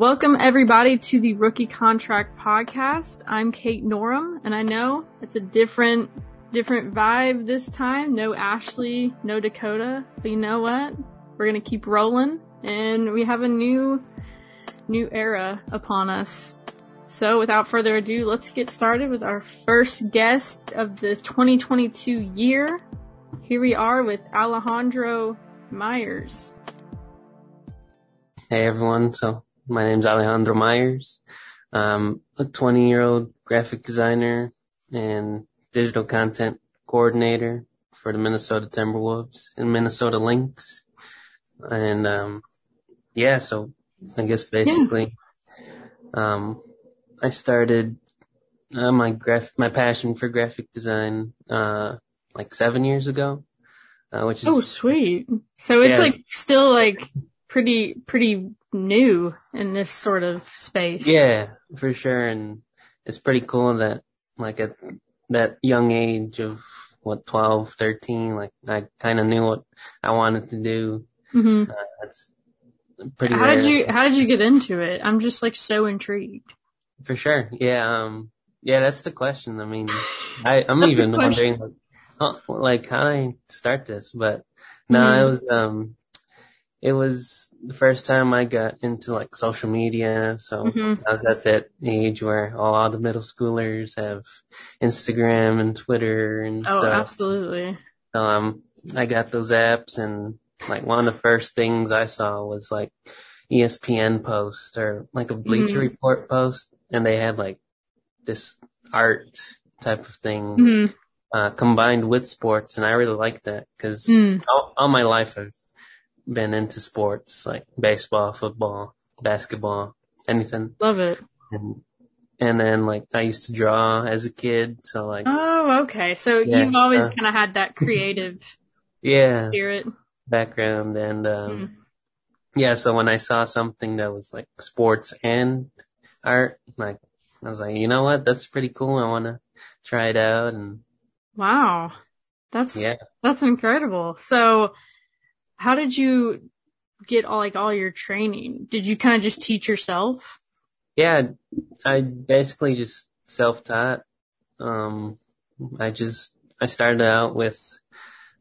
Welcome everybody to the Rookie Contract Podcast. I'm Kate Norum, and I know it's a different, different vibe this time. No Ashley, no Dakota, but you know what? We're gonna keep rolling, and we have a new, new era upon us. So without further ado, let's get started with our first guest of the 2022 year. Here we are with Alejandro Meyers. Hey everyone, so my name's Alejandro Meyers. I'm a 20 year old graphic designer and digital content coordinator for the Minnesota Timberwolves and Minnesota Lynx. And, um, yeah, so I guess basically, yeah. um, I started, uh, my graph, my passion for graphic design, uh, like seven years ago, uh, which is. Oh, sweet. So it's yeah. like still like pretty, pretty new in this sort of space. Yeah, for sure. And it's pretty cool that like at that young age of what, 12, 13, like I kind of knew what I wanted to do. Mm-hmm. Uh, that's pretty How rare. did you, how did you get into it? I'm just like so intrigued. For sure. Yeah. Um, yeah, that's the question. I mean, I, I'm even wondering like, huh, like how I start this? But no, mm-hmm. it was, um, it was the first time I got into like social media. So mm-hmm. I was at that age where all the middle schoolers have Instagram and Twitter and oh, stuff. absolutely. Um, I got those apps and like one of the first things I saw was like ESPN post or like a Bleacher mm-hmm. Report post and they had like this art type of thing. Mm-hmm. Uh, combined with sports and I really like that because mm. all, all my life I've been into sports like baseball, football, basketball, anything. Love it. And, and then like I used to draw as a kid, so like. Oh, okay. So yeah, you've always uh, kind of had that creative. yeah. Spirit. Background and um, mm. yeah. So when I saw something that was like sports and art, like I was like, you know what, that's pretty cool. I want to try it out and. Wow. That's yeah. That's incredible. So how did you get all like all your training? Did you kind of just teach yourself? Yeah, I basically just self-taught. Um, I just I started out with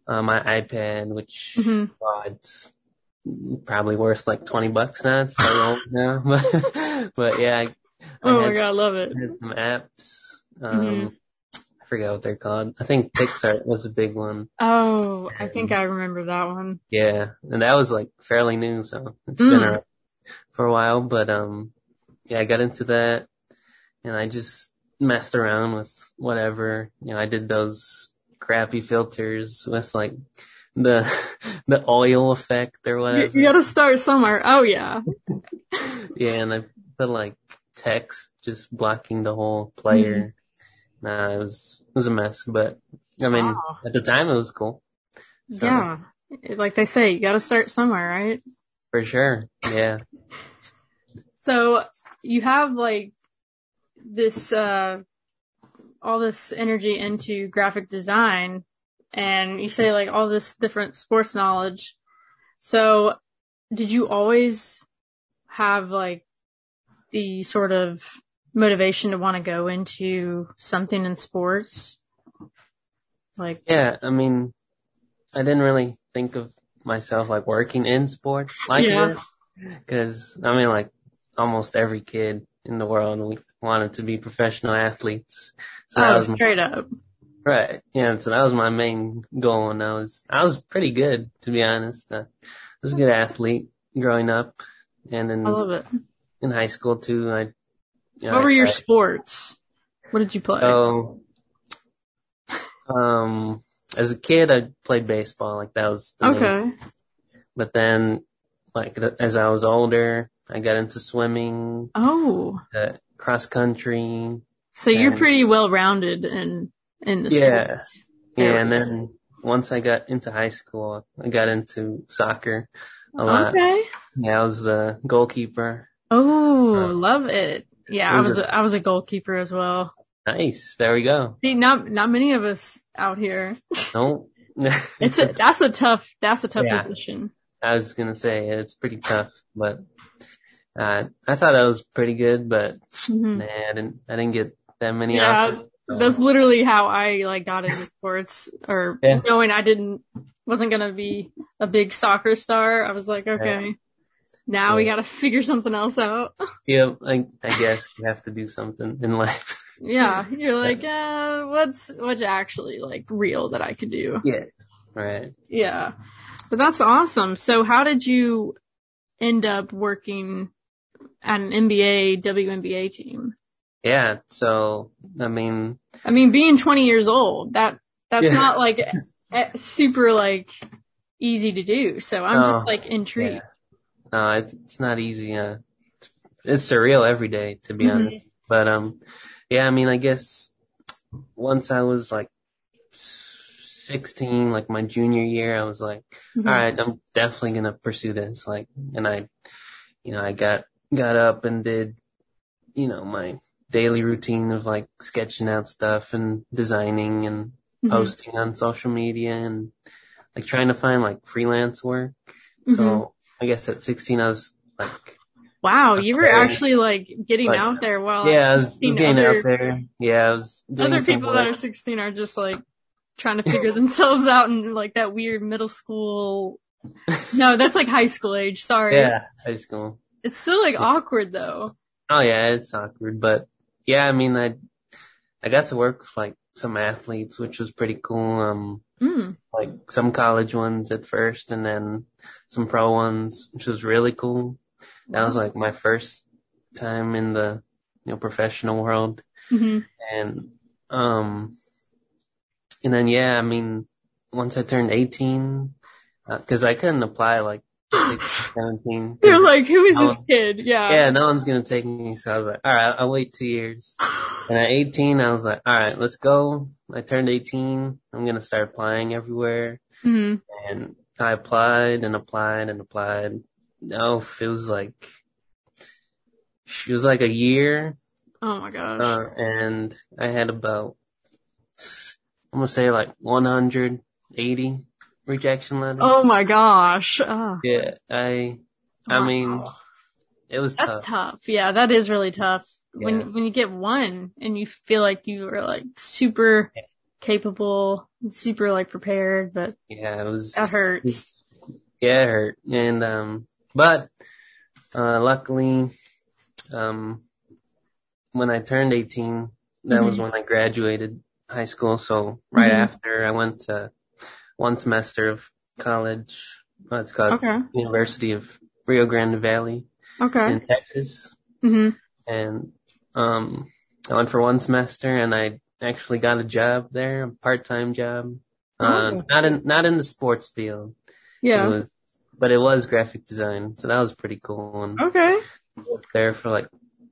uh, my iPad, which mm-hmm. uh, it's probably worth like twenty bucks now. It's so old now, but but yeah. I, oh my god, I love it. Some apps. Um, mm-hmm forget what they're called. I think PicsArt was a big one. Oh, I think I remember that one. Yeah, and that was like fairly new, so it's mm. been around for a while. But um, yeah, I got into that, and I just messed around with whatever. You know, I did those crappy filters with like the the oil effect or whatever. You, you gotta start somewhere. Oh yeah. yeah, and I put like text just blocking the whole player. Nah, it was it was a mess, but I mean, wow. at the time it was cool. So, yeah, like they say, you got to start somewhere, right? For sure. Yeah. so you have like this uh all this energy into graphic design and you say like all this different sports knowledge. So did you always have like the sort of motivation to want to go into something in sports? Like, yeah, I mean, I didn't really think of myself like working in sports like yeah. Cause I mean, like almost every kid in the world we wanted to be professional athletes. So oh, that was my, straight up. Right. Yeah. So that was my main goal and I was, I was pretty good to be honest. I was a good athlete growing up and then I love it. in high school too. I yeah, what were your sports? What did you play? Oh, um, as a kid, I played baseball. Like that was okay. Main. But then, like as I was older, I got into swimming. Oh, uh, cross country. So you're pretty well rounded in in the yeah, sports. yeah. And then once I got into high school, I got into soccer a lot. Okay. Yeah, I was the goalkeeper. Oh, uh, love it. Yeah, I was a, I was a goalkeeper as well. Nice. There we go. See, not not many of us out here. No. it's a that's a tough that's a tough yeah. position. I was gonna say it's pretty tough, but Uh, I thought I was pretty good, but Mhm. nah, I didn't, I didn't get that many Yeah, offers. so- That's literally how I like got into sports or Yeah. knowing I didn't wasn't gonna be a big soccer star. I was like, okay, now we gotta figure something else out. yeah, I, I guess you have to do something in life. yeah, you're like, uh, what's what's actually like real that I could do? yeah. Right. Yeah, but that's awesome. So how did you end up working at an NBA WNBA team? Yeah. So, I mean, I mean, being 20 years old, that that's Yeah. not like eh, super like easy to do. So I'm No. just like intrigued. yeah. No, it's, it's not easy. Uh, it's surreal every day, to be Mhm. honest. But, um, yeah, I mean, I guess once I was like 16, like my junior year, I was like, Mhm. all right, I'm definitely gonna pursue this. Like, and I, you know, I got got up and did, you know, my daily routine of like sketching out stuff and designing and Mhm. posting on social media and like trying to find like freelance work. So I guess at 16, I was like, Wow, you were Okay. actually like getting Like, out there while yeah, I was, seen was getting other- out there. Yeah, I was doing other people that are 16 are just like trying to figure themselves out in like that weird middle school. No, that's like high school age. Sorry. yeah, high school. It's still like Yeah. awkward though. Oh yeah, it's awkward, but yeah, I mean, I, I got to work with like some athletes, which was pretty cool. Um, Mm. like some college ones at first and then some pro ones, which was really cool. That was like my first time in the, you know, professional world. hmm And, um, and then yeah, I mean, once I turned 18, uh, cause I couldn't apply like 16, 17. 'cause- You're like, who is this kid? Yeah. yeah, no one's gonna take me. So I was like, all right, I'll wait two years. And at 18, I was like, all right, let's go. I turned 18. I'm gonna start applying everywhere. hmm And I applied and applied and applied. No, it was like, it was like a year. Oh my gosh. Uh, and I had about, I'm gonna say like 180 rejection letters. oh my gosh. Oh, Yeah, I, I mean, it was That's tough. tough. Yeah, that is really tough. Yeah. When when you get one and you feel like you are like super capable, super like prepared, but Yeah, it was. that hurts. Yeah, it hurt. And, um, but, uh, luckily, um, when I turned 18, that was Mhm. when I graduated high school. So right Mhm. after I went to one semester of college. Uh, it's called Okay. University of Rio Grande Valley Okay. in Texas. hmm And, um, I went for one semester and I actually got a job there, a part-time job. Uh, Oh. not in, not in the sports field. Yeah. It was, but it was graphic design, so that was pretty cool. And okay. worked there for like,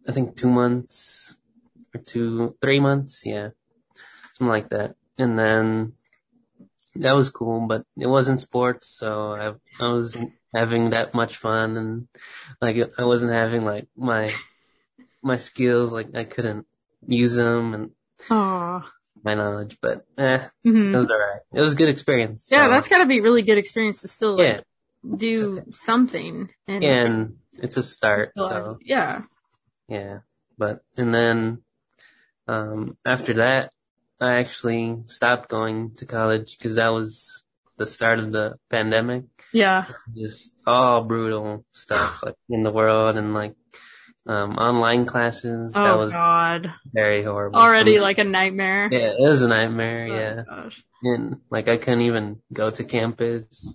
I think two months or two, three months, yeah, something like that. And then that was cool, but it wasn't sports, so I, I wasn't having that much fun, and like I wasn't having like my my skills, like I couldn't use them and Aw. my knowledge, but eh, hmm it was alright. It was a good experience. Yeah, so- that's gotta be really good experience to still like, yeah, do something and and it's a start, so. yeah. Yeah. But, and then, um, after that, I actually stopped going to college because that was the start of the pandemic. Yeah. Just all brutal stuff like in the world and like, um, online classes. that Oh was god. very horrible. Already like a nightmare. yeah, it was a nightmare. Oh, yeah. gosh. And like I couldn't even go to campus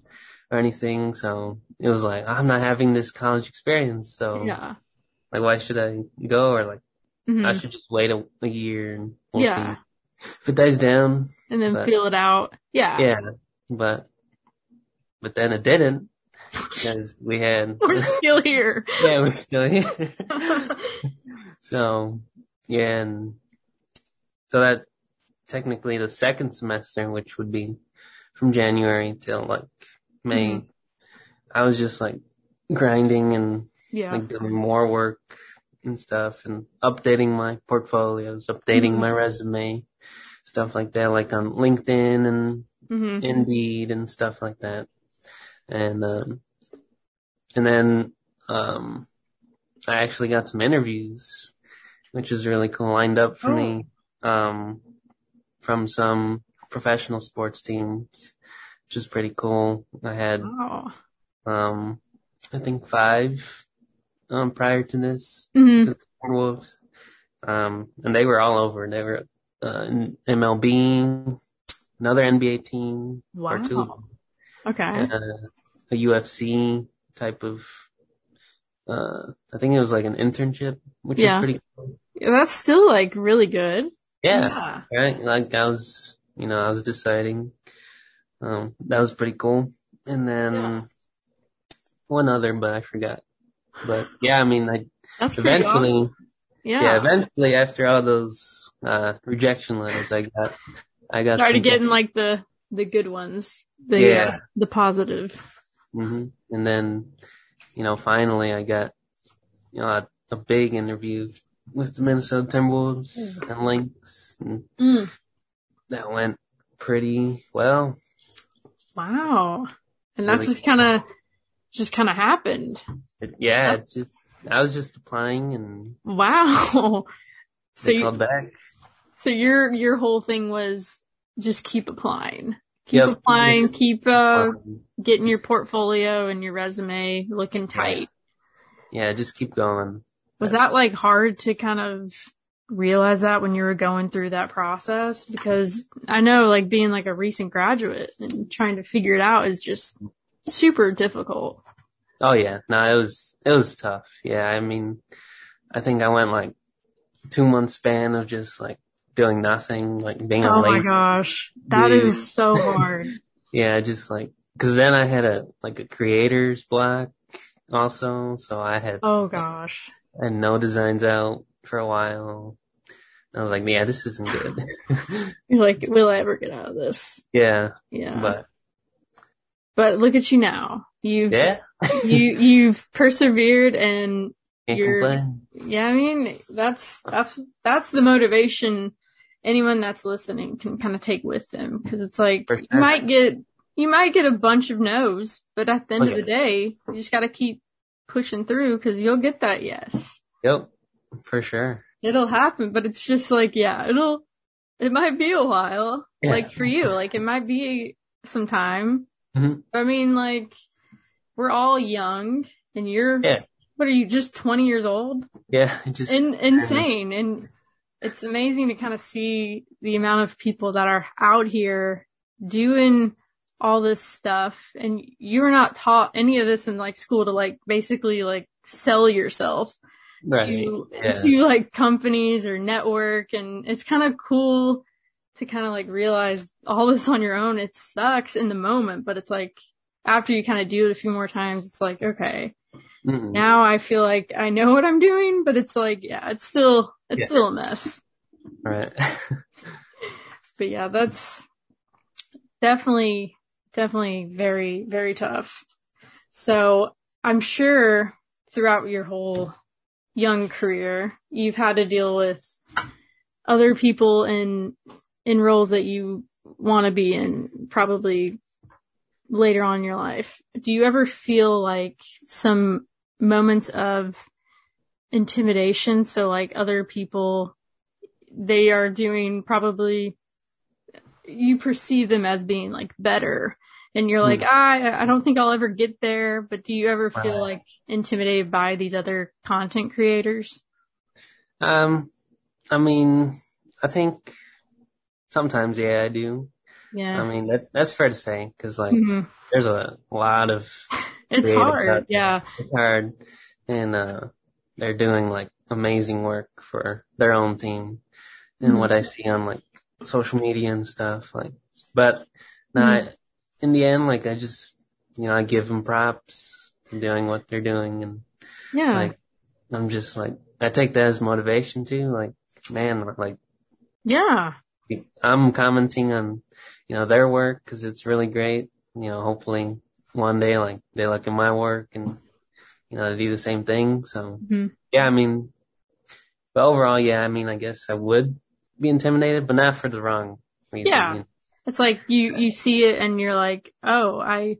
or anything. So it was like, I'm not having this college experience. So Yeah. like, why should I go or like, Mhm. I should just wait a, a year and we'll Yeah. see. If it dies down, And then but- feel it out. Yeah. yeah. But but then it didn't because we had We're still here. yeah we're still here. so yeah, and so that technically the second semester, which would be from January till like May, Mhm. I was just like grinding and yeah. like doing more work and stuff and updating my portfolios, updating Mhm. my resume, stuff like that, like on LinkedIn and hmm Indeed and stuff like that. And, um, and then, um, I actually got some interviews, which is really cool lined up for Oh. me, um, from some professional sports teams, which is pretty cool. I had, Wow. um, I think five, um, prior to this, hmm to the Wolves. Um, and they were all over. They were, uh, in MLB, another NBA team, or two of them. Okay. uh, a UFC type of, uh, I think it was like an internship, which Yeah. is pretty cool. Yeah, That's still like really good. Yeah, right. Like I was, you know, I was deciding, um, that was pretty cool. And then Yeah. one other, but I forgot. But yeah, I mean, I That's eventually, awesome. yeah. Yeah. eventually after all those, uh, rejection letters I got, I got Started getting like the the good ones. The Yeah. uh, the positive. Hmm And then, you know, finally I got, you know, a, a big interview with the Minnesota Timberwolves and Lynx. And Mm. that went pretty well. Wow. And that Really just kind of just kind of happened. It, yeah, it just, I was just applying and Wow. So you, called back. so your your whole thing was just keep applying. Keep Yep. applying, keep uh Um, getting your portfolio and your resume looking tight. yeah, just keep going. Was That's- that like hard to kind of realize that when you were going through that process? Because I know like being like a recent graduate and trying to figure it out is just super difficult. Oh yeah, no, it was, it was tough. Yeah, I mean, I think I went like two month span of just like doing nothing, like being a Oh my gosh. that Dude. is so hard. Yeah, just like, cause then I had a, like a creator's block also, so I had, Oh gosh. I had no designs out for a while. I was like, yeah, this isn't good. You're like, will I ever get out of this? yeah, Yeah. But, but look at you now. You've, yeah, you, you've persevered and can't you're- complain. yeah, I mean, that's, that's, that's the motivation anyone that's listening can kind of take with them. Cause it's like, For you might get, you might get a bunch of no's, but at the end of the day, you just gotta keep pushing through cause you'll get that yes. Yep, for sure. It'll happen, but it's just like, yeah, it'll, it might be a while. Yeah. Like for you, like it might be some time. Mhm. I mean, like, we're all young and you're, Yeah. what are you, just 20 years old? Yeah, just, In, insane. And it's amazing to kind of see the amount of people that are out here doing all this stuff and you're not taught any of this in like school to like basically like sell yourself right. to, yeah. to like companies or network and it's kind of cool to kind of like realize all this on your own. It sucks in the moment, but it's like after you kind of do it a few more times, it's like, okay, Mm-mm. now I feel like I know what I'm doing, but it's like, yeah, it's still, it's Yeah. still a mess. Right. But yeah, that's definitely, definitely very, very tough. So I'm sure throughout your whole young career, you've had to deal with other people in, in roles that you want to be in probably later on in your life. Do you ever feel like some moments of intimidation? So like other people, they are doing probably you perceive them as being like better and you're like, Hmm. I, I don't think I'll ever get there, but do you ever feel Right. like intimidated by these other content creators? um, I mean, I think sometimes, yeah, I do. Yeah. I mean, that, that's fair to say, cause like, Mhm. there's a lot of It's hard. Yeah. it's hard and uh they're doing like amazing work for their own team and Mhm. what I see on like social media and stuff like but no Mhm. I, in the end like I just you know I give them props to doing what they're doing and Yeah. like I'm just like I take that as motivation too like man like yeah. I'm commenting on you know their work because it's really great you know hopefully one day like they look at my work and you know they do the same thing so Mhm. yeah, I mean, but overall, yeah, I mean, I guess I would be intimidated, but not for the wrong reason. Yeah. you know. It's like you, you see it and you're like, oh, I,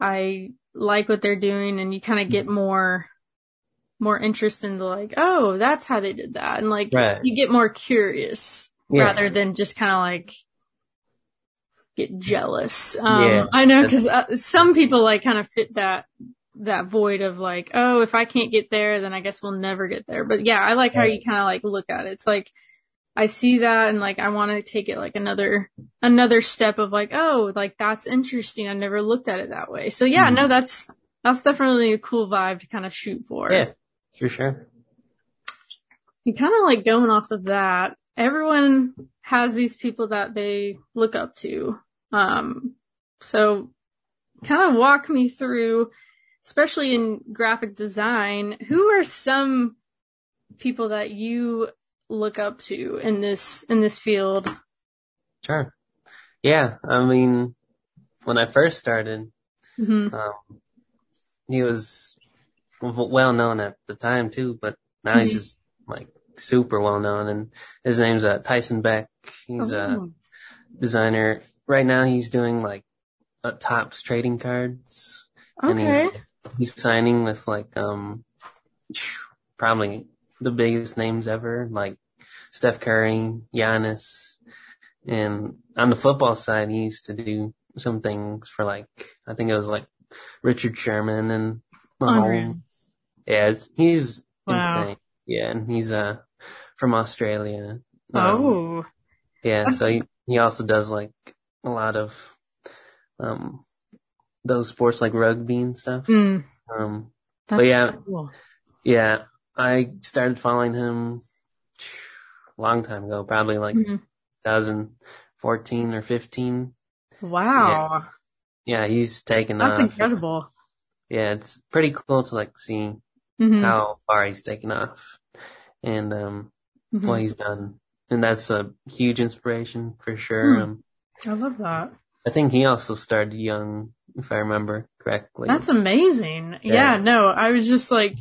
I like what they're doing and you kind of get more, more interest into like, oh, that's how they did that. And like, Right. you get more curious Yeah. rather than just kind of like get jealous. Um, Yeah. I know because uh, some people like kind of fit that, that void of like, oh, if I can't get there, then I guess we'll never get there. But yeah, I like how you kind of like look at it. It's like, I see that and like I want to take it like another another step of like oh like that's interesting I never looked at it that way so yeah Mhm. no that's that's definitely a cool vibe to kind of shoot for Yeah, for sure. and kind of like going off of that everyone has these people that they look up to um so kind of walk me through especially in graphic design who are some people that you look up to in this in this field Sure. Yeah, I mean, when I first started, hmm um, he was well known at the time too, but now he's Mhm. just like super well known and his name's uh, Tyson Beck. He's a Oh. designer. Right now he's doing like uh, Topps trading cards and he's okay he's signing with like um probably the biggest names ever, like Steph Curry, Giannis, and on the football side, he used to do some things for like I think it was like Richard Sherman and Mahomes. Yeah, he's Wow. insane. Yeah, and he's uh from Australia. Um, oh yeah, so he, he also does like a lot of um those sports like rugby and stuff. Mm, Um that's yeah. cool. yeah, I started following him a long time ago, probably like Mhm. 2014 or 15. wow Yeah, he's taken that's off. incredible Yeah, it's pretty cool to like see Mhm, how far he's taken off and um mhm. what he's done. And that's a huge inspiration for sure. Hmm. Um i love that I think he also started young, if I remember correctly. That's amazing. Yeah. Yeah. no, I was just like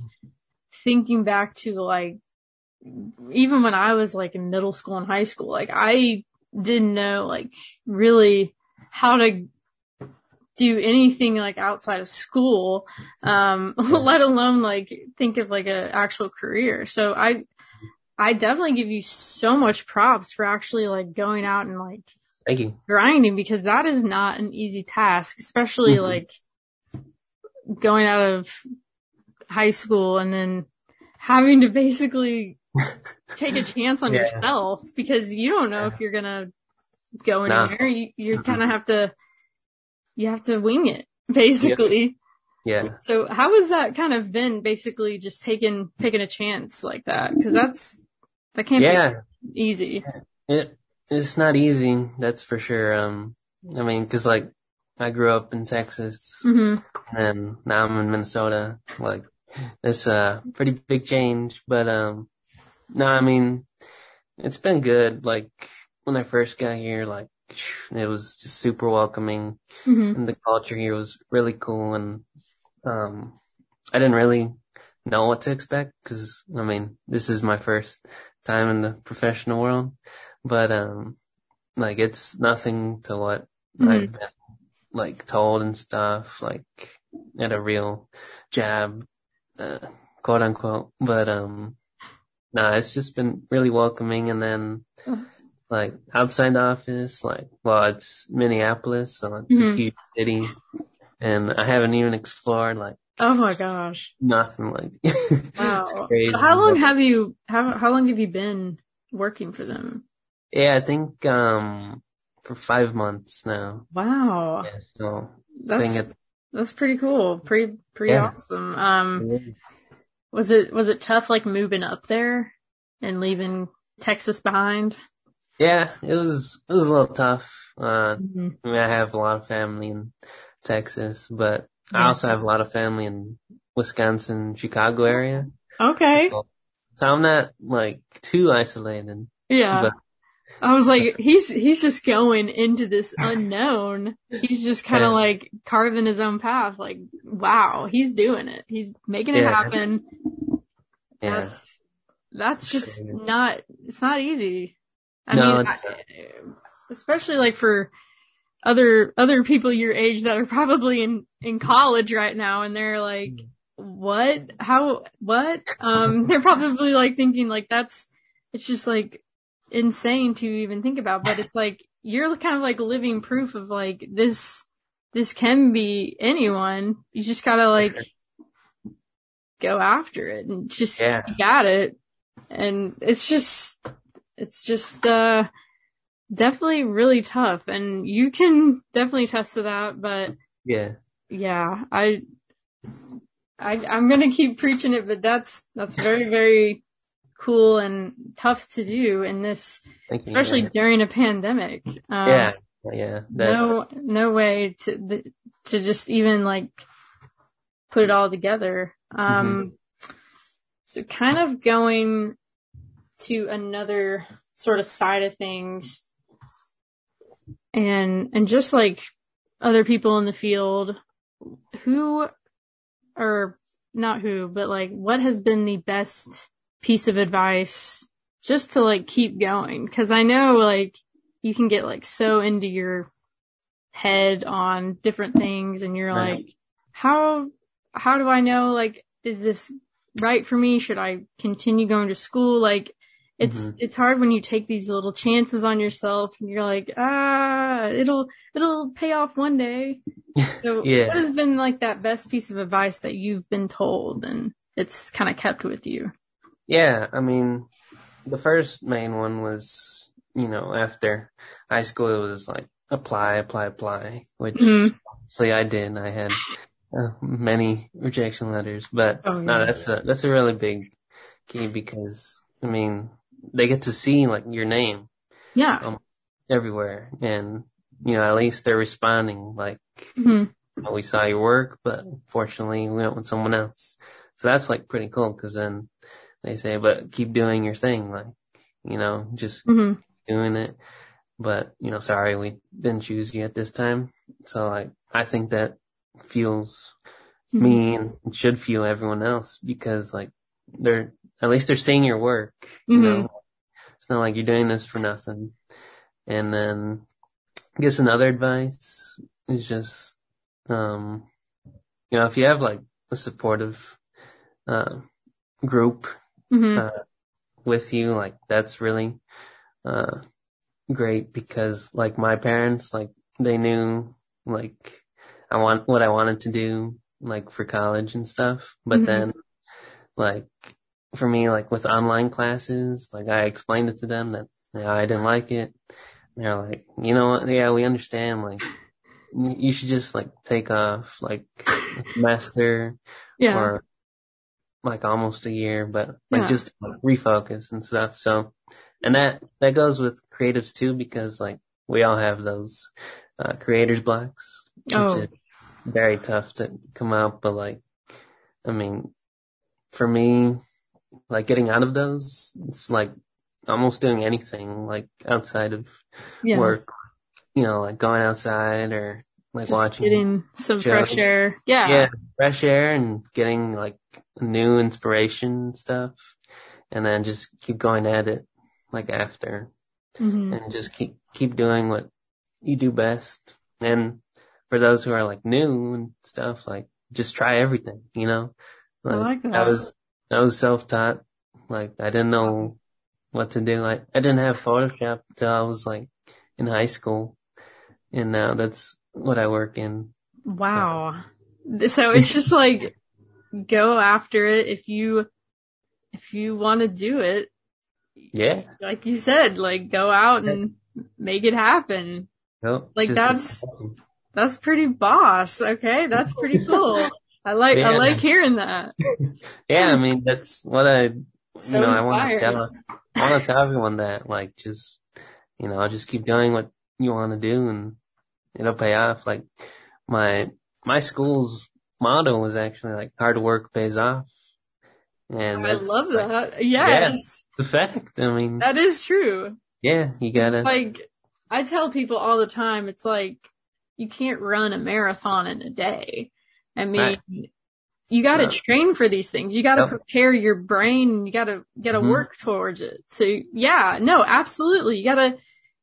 thinking back to like, even when I was like in middle school and high school, like I didn't know like really how to do anything like outside of school, um, let alone like think of like a actual career. So I, I definitely give you so much props for actually like going out and like Thank you. grinding because that is not an easy task, especially Mhm. like going out of high school and then having to basically take a chance on Yeah. yourself because you don't know if you're gonna go anywhere. You, you kind of have to, you have to wing it basically. Yeah. So how has that kind of been basically just taking, taking a chance like that? Cause that's, that can't Yeah. be easy. It it's not easy, that's for sure. Um, I mean, 'cause like I grew up in Texas hmm and now I'm in Minnesota. Like it's a pretty big change, but um, no, I mean it's been good. Like when I first got here, like it was just super welcoming, hmm and the culture here was really cool. And um, I didn't really know what to expect because I mean this is my first time in the professional world, but um, like it's nothing to what Mhm. I've been like told and stuff, like at a real job, uh, quote unquote. But um, no, it's just been really welcoming. And then Oh. like outside the office, like well, it's Minneapolis, so it's Mhm. a huge city, and I haven't even explored like Oh my gosh. nothing like. Wow. So how long have you how how long have you been working for them? Yeah, I think um for five months now. Wow. Yeah, so That's it, that's pretty cool. Pretty pretty Yeah. awesome. Um was it was it tough like moving up there and leaving Texas behind? yeah, it was it was a little tough. Uh, Mhm. I mean, I have a lot of family in Texas, but I also have a lot of family in Wisconsin, Chicago area. Okay. So, so I'm not like too isolated. Yeah. But- I was like, he's he's just going into this unknown. He's just kind of Yeah. like carving his own path. Like, wow, he's doing it. He's making it Yeah. happen. Yeah. That's that's just not it's not easy. I No, mean, I, especially like for other other people your age that are probably in in college right now and they're like Mm. what? How, what? Um, they're probably like thinking like that's, it's just like insane to even think about, but it's like, you're kind of like living proof of like this, this can be anyone. You just gotta like go after it and just Yeah. got it. And it's just, it's just, uh, definitely really tough and you can definitely test to that, but Yeah. yeah, I, I, I'm gonna keep preaching it, but that's, that's very, very cool and tough to do in this, Thank especially during a pandemic. Um, yeah. Yeah. That, no, no way to, to just even like put it all together. Um, so kind of going to another sort of side of things and, and just like other people in the field who or not who, but like what has been the best piece of advice just to like keep going? Cause I know like you can get like so into your head on different things and you're Right. like, how, how do I know like, is this right for me? Should I continue going to school? Like, it's, Mhm. it's hard when you take these little chances on yourself and you're like, ah, it'll, it'll pay off one day. So Yeah. what has been like that best piece of advice that you've been told and it's kind of kept with you? Yeah, I mean, the first main one was, you know, after high school, it was like apply, apply, apply, which Mhm. obviously I did. I had uh, many rejection letters, but Oh, no, yeah. that's a that's a really big key because I mean, they get to see like your name Yeah. um, everywhere, and you know, at least they're responding like Mhm. well, we saw your work, but fortunately we went with someone else. So that's like pretty cool because then they say, but keep doing your thing, like, you know, just Mhm. doing it. But, you know, sorry, we didn't choose you at this time. So like, I think that fuels Mhm. me and should fuel everyone else because like they're, at least they're seeing your work, you Mhm. know, it's not like you're doing this for nothing. And then I guess another advice is just, um, you know, if you have like a supportive, uh, group, Mhm. uh, with you, like that's really, uh, great because like my parents, like they knew like I want what I wanted to do, like for college and stuff. But Mhm. then like for me, like with online classes, like I explained it to them that you know, I didn't like it. They're like, you know what? Yeah, we understand. Like, you should just like take off like a semester yeah. or like almost a year, but like Yeah. just refocus and stuff. So, and that, that goes with creatives too, because like we all have those, uh, creators blocks, which Oh. is very tough to come out. But like, I mean, for me, like getting out of those, it's like almost doing anything like outside of yeah. work, you know, like going outside or like Just watching getting some show. fresh air. Yeah. yeah, fresh air and getting like new inspiration stuff. And then just keep going at it like after Mhm. and just keep, keep doing what you do best. And for those who are like new and stuff, like just try everything, you know? I like that. I was, I was self-taught. Like I didn't know what to do. I, I didn't have Photoshop till I was like in high school. And now that's what I work in. Wow. So it's just like go after it if you if you want to do it. Yeah. Like you said, like go out and make it happen. Nope, Like, that's- That's pretty boss. Okay, that's pretty cool. I like I like hearing that. yeah, I mean that's what I So you know I want to tell I want to tell everyone that like just you know just keep doing what you want to do and it'll pay off. Like my my school's motto was actually like hard work pays off, and I love like, that. Yes, the fact. I mean, that is true. yeah, you gotta It's like I tell people all the time, it's like you can't run a marathon in a day. I mean, Right. you got to Yeah. train for these things. You got to Yep. prepare your brain. You got to got to Mhm. work towards it. So yeah, no, absolutely. You got to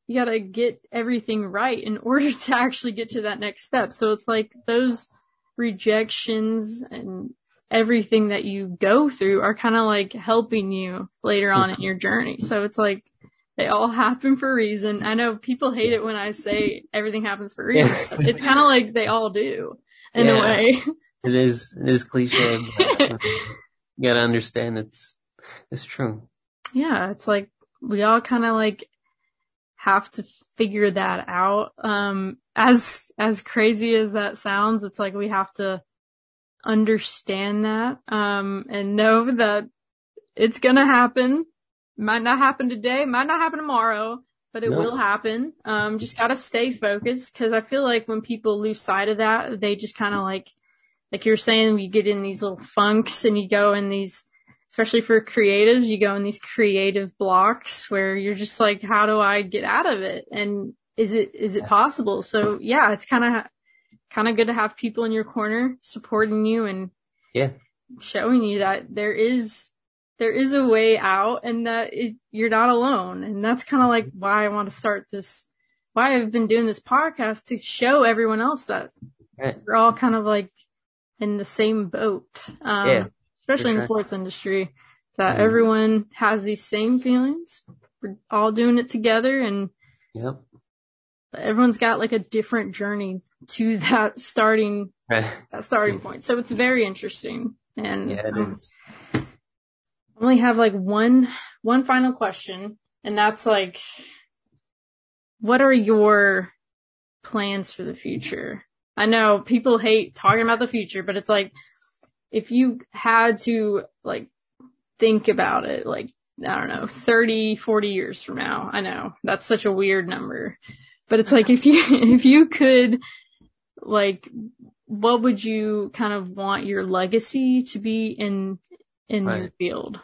you got to get everything right in order to actually get to that next step. So it's like those rejections and everything that you go through are kind of like helping you later on in your journey. So it's like they all happen for a reason. I know people hate it when I say everything happens for a reason. Yeah. it's kind of like they all do in a way. It is, it is cliche, uh, you gotta understand it's, it's true. yeah, it's like we all kind of like have to figure that out. Um, as, as crazy as that sounds, it's like we have to understand that, um, and know that it's gonna happen. Might not happen today, might not happen tomorrow, but it No. will happen. Um, just gotta stay focused because I feel like when people lose sight of that, they just kind of like, like you're saying, you get in these little funks and you go in these, especially for creatives, you go in these creative blocks where you're just like, how do I get out of it? And is it, is it possible? So yeah, it's kind of, kind of good to have people in your corner supporting you and Yeah. showing you that there is, there is a way out and that it, you're not alone. And that's kind of like why I want to start this, why I've been doing this podcast to show everyone else that Right. we're all kind of like in the same boat. Um, Yeah, especially in the sports industry, that Mhm. everyone has these same feelings. We're all doing it together and Yep. everyone's got like a different journey to that starting, that starting point. So it's very interesting. And Yeah, um. I only have like one, one final question and that's like, what are your plans for the future? I know people hate talking about the future, but it's like, if you had to like think about it, like, I don't know, 30, 40 years from now, I know that's such a weird number, but it's like if you, if you could like, what would you kind of want your legacy to be in, in your field?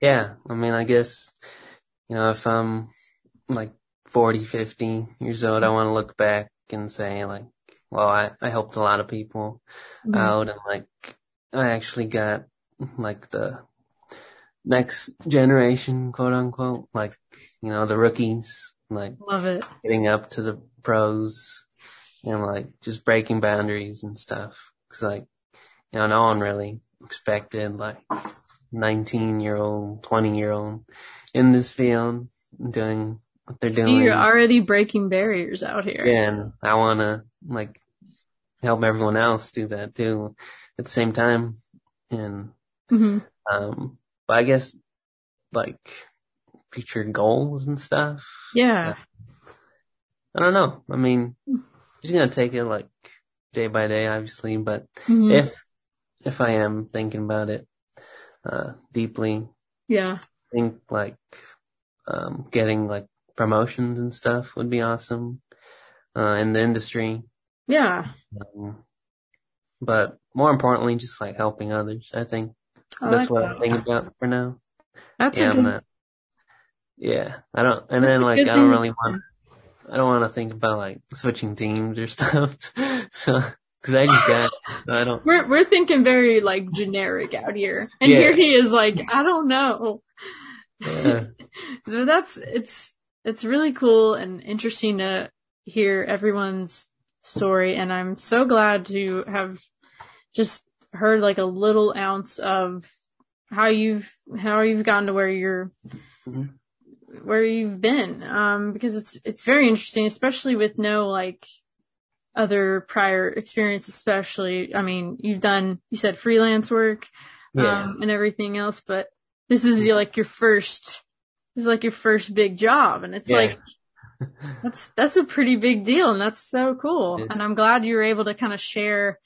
Yeah. I mean, I guess, you know, if I'm like 40, 50 years old, I want to look back and say like, well, I, I helped a lot of people Mhm. out and like, I actually got like the next generation, quote unquote, like, you know, the rookies, like Love it. getting up to the pros and like just breaking boundaries and stuff. Cause like, you know, no one really expected like 19 year old, 20 year old in this field doing what they're doing. You're already breaking barriers out here. and I want to like help everyone else do that too at the same time. And, hmm um, but I guess like future goals and stuff. Yeah. I don't know. I mean, just gonna take it like day by day, obviously, but Mhm. if, if I am thinking about it, uh, deeply, yeah. I think like, um, getting like promotions and stuff would be awesome, uh, in the industry. Yeah. Um, but more importantly, just like helping others. I think I that's like what that. I'm thinking about for now. That's yeah, a good, not. Yeah, I don't. And That's then like I don't thing. really want. I don't want to think about like switching teams or stuff. so because I just got. I don't. we're we're thinking very like generic out here, and Yeah. here he is like, I don't know. Yeah. So that's it's it's really cool and interesting to hear everyone's story, and I'm so glad to have just heard like a little ounce of how you've how you've gotten to where you're Mhm. where you've been um because it's it's very interesting especially with no like other prior experience especially i mean you've done you said freelance work Yeah. um and everything else but this is your, like your first this is like your first big job and it's Yeah. like that's that's a pretty big deal and that's so cool Yeah. and i'm glad you were able to kind of share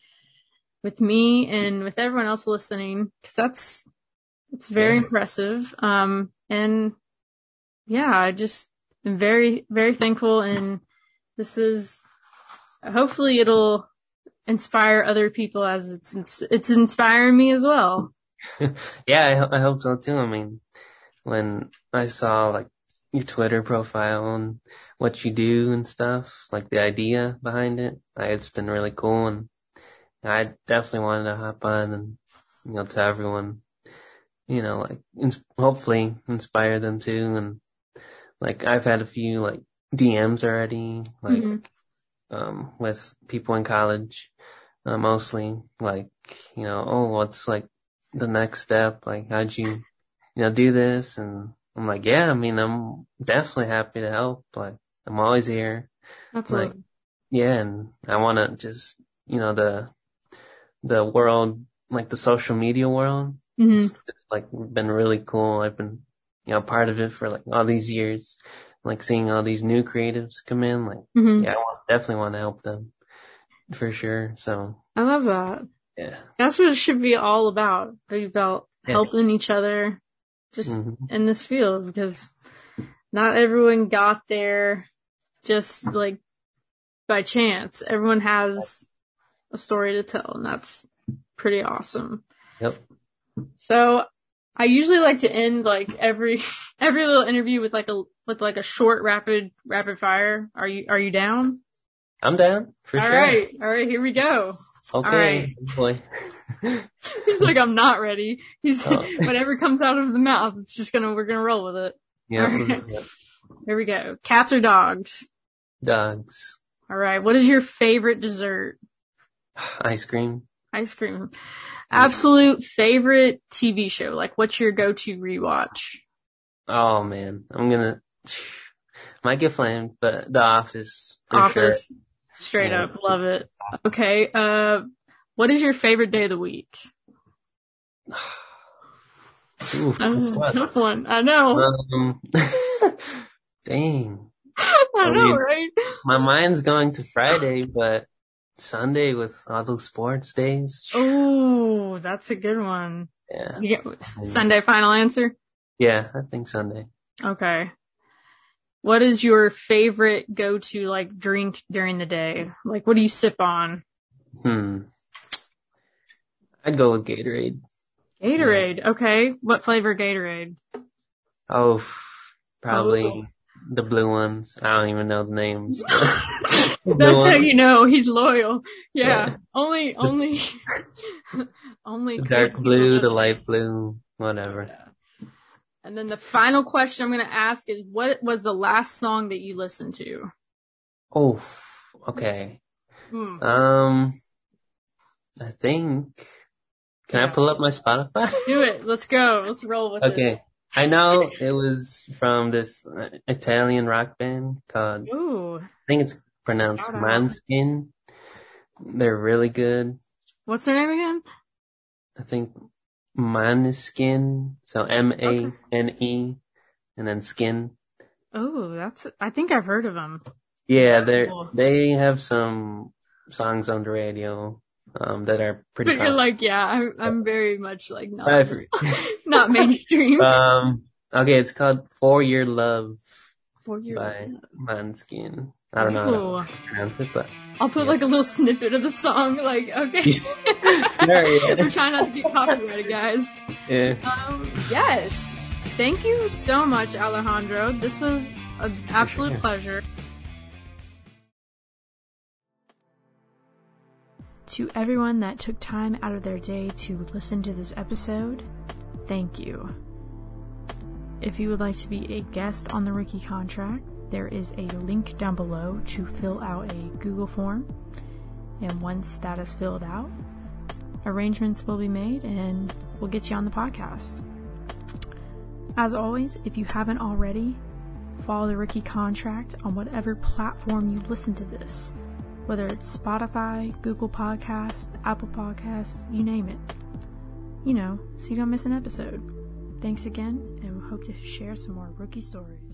with me and with everyone else listening because that's it's very Yeah. impressive um and yeah i just am very very thankful and this is hopefully it'll inspire other people as it's it's inspiring me as well yeah, I, I hope so too. I mean, when I saw like your Twitter profile and what you do and stuff, like the idea behind it, like, it's been really cool and I definitely wanted to hop on and, you know, to everyone, you know, like ins- hopefully inspire them too. And like I've had a few like DMs already, like, Mhm. um, with people in college, uh, mostly like, you know, oh, what's like the next step? Like, how'd you, you know, do this? And I'm like, yeah, I mean, I'm definitely happy to help. Like, I'm always here. That's Like, yeah, and I want to just, you know, the, the world, like the social media world, hmm it's, it's like been really cool. I've been, you know, part of it for like all these years, like seeing all these new creatives come in, like, hmm yeah, I want, definitely want to help them for sure. So I love that. yeah. That's what it should be all about. Be about Yeah. helping each other just Mhm. in this field because not everyone got there just like by chance. Everyone has a story to tell and that's pretty awesome. Yep. So I usually like to end like every, every little interview with like a, with like a short rapid, rapid fire. Are you, are you down? I'm down for All sure. right. All right. Here we go. Okay. right. He's like, I'm not ready. He's, Oh. whatever comes out of the mouth, it's just gonna, we're gonna roll with it. yeah. Right. it. Here we go. Cats or dogs? Dogs. All right. What is your favorite dessert? Ice cream. Ice cream. Absolute favorite TV show. Like, what's your go-to rewatch? Oh man. I'm gonna, might get flamed, but The Office for sure. Office. Straight Yeah. up. Love it. Okay. Uh, what is your favorite day of the week? Ooh, what? tough one. I know. Um, dang. I know, mean- right? My mind's going to Friday, but Sunday with all those sports days. Oh, that's a good one. Yeah. Get- Sunday final answer? Yeah, I think Sunday. Okay. What is your favorite go-to like drink during the day? Like what do you sip on? Hmm. I'd go with Gatorade. Gatorade. Okay. What flavor Gatorade? Oh, probably Oh. the blue ones. I don't even know the names. That's Blue how ones. you know he's loyal. Yeah. Yeah. Only, only, only dark blue, the light blue, whatever. Yeah. And then the final question I'm going to ask is what was the last song that you listened to? Oh, okay. Hmm. Um, I think. Can I pull up my Spotify? Do it. Let's go. Let's roll with it. okay. I know it was from this uh, Italian rock band called, Ooh. I think it's pronounced. Manskin. They're really good. What's their name again? I think Maneskin. So M-A-N-E and then skin. Oh, that's, I think I've heard of them. Yeah, they're, Cool. they have some songs on the radio, um, that are pretty But you're like, yeah, I'm, I'm very much like not, not mainstream. um, okay, it's called For Your Love For your- by Manskin. I don't know how to pronounce it, but I'll put Yeah. like a little snippet of the song, like, okay. We're trying not to get copyrighted, guys. yeah. Um, yes. Thank you so much, Alejandro. This was an absolute sure. pleasure. To everyone that took time out of their day to listen to this episode, thank you. If you would like to be a guest on the Rookie contract, there is a link down below to fill out a Google form. And once that is filled out, arrangements will be made and we'll get you on the podcast. As always, if you haven't already, follow the Rookie contract on whatever platform you listen to this, whether it's Spotify, Google Podcasts, Apple Podcasts, you name it. You know, so you don't miss an episode. Thanks again, and we hope to share some more rookie stories.